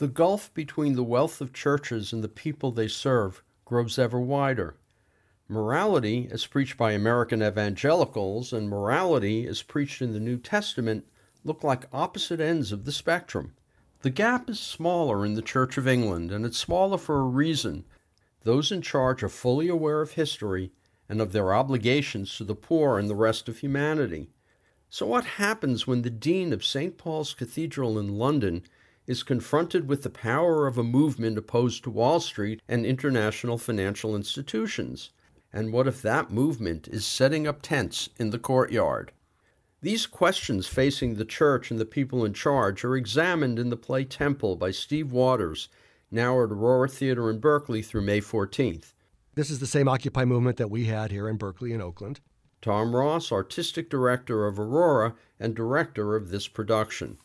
The gulf between the wealth of churches and the people they serve grows ever wider. Morality, as preached by American evangelicals, and morality, as preached in the New Testament, look like opposite ends of the spectrum. The gap is smaller in the Church of England, and it's smaller for a reason. Those in charge are fully aware of history and of their obligations to the poor and the rest of humanity. So, what happens when the Dean of St. Paul's Cathedral in London is confronted with the power of a movement opposed to Wall Street and international financial institutions? And what if that movement is setting up tents in the courtyard? These questions facing the church and the people in charge are examined in the play Temple by Steve Waters, now at Aurora Theater in Berkeley through May 14th. This is the same Occupy movement that we had here in Berkeley and Oakland. Tom Ross, artistic director of Aurora and director of this production.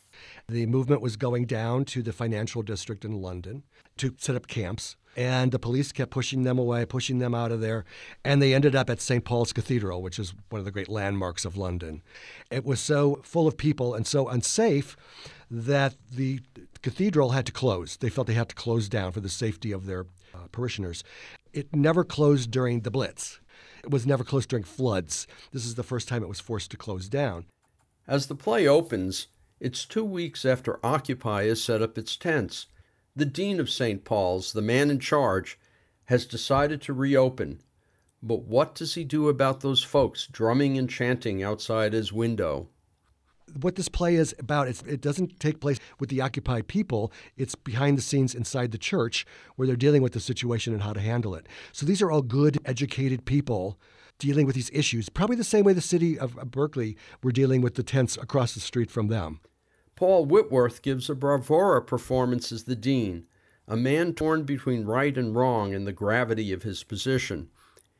The movement was going down to the financial district in London to set up camps. And the police kept pushing them away, pushing them out of there. And they ended up at St. Paul's Cathedral, which is one of the great landmarks of London. It was so full of people and so unsafe that the cathedral had to close. They felt they had to close down for the safety of their uh, parishioners. It never closed during the Blitz. It was never closed during floods. This is the first time it was forced to close down. As the play opens, it's two weeks after Occupy has set up its tents. The Dean of St. Paul's, the man in charge, has decided to reopen. But what does he do about those folks drumming and chanting outside his window? what this play is about it doesn't take place with the occupied people it's behind the scenes inside the church where they're dealing with the situation and how to handle it so these are all good educated people dealing with these issues probably the same way the city of berkeley were dealing with the tents across the street from them. Paul whitworth gives a bravura performance as the dean a man torn between right and wrong in the gravity of his position.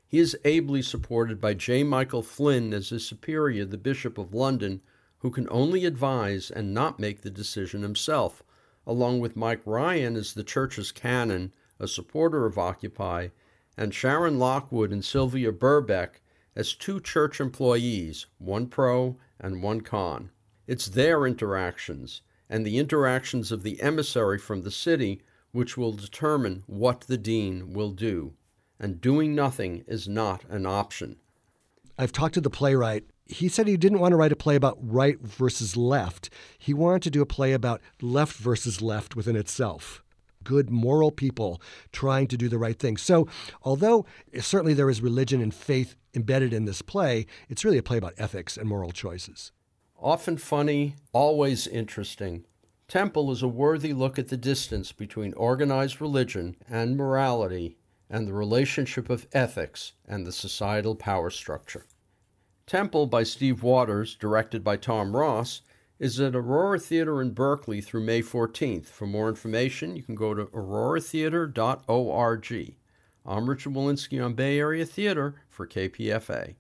He is ably supported by j. Michael flynn as his superior the bishop of london who can only advise and not make the decision himself, along with Mike Ryan as the church's canon, a supporter of Occupy, and Sharon Lockwood and Sylvia Burbeck as two church employees, one pro and one con. It's their interactions and the interactions of the emissary from the city which will determine what the dean will do. And doing nothing is not an option. I've talked to the playwright he said he didn't want to write a play about right versus left. He wanted to do a play about left versus left within itself. Good moral people trying to do the right thing. So, although certainly there is religion and faith embedded in this play, it's really a play about ethics and moral choices. Often funny, always interesting. Temple is a worthy look at the distance between organized religion and morality and the relationship of ethics and the societal power structure. Temple by Steve Waters, directed by Tom Ross, is at Aurora Theater in Berkeley through May 14th. For more information, you can go to auroratheater.org. I'm Richard Wolinsky on Bay Area Theater for KPFA.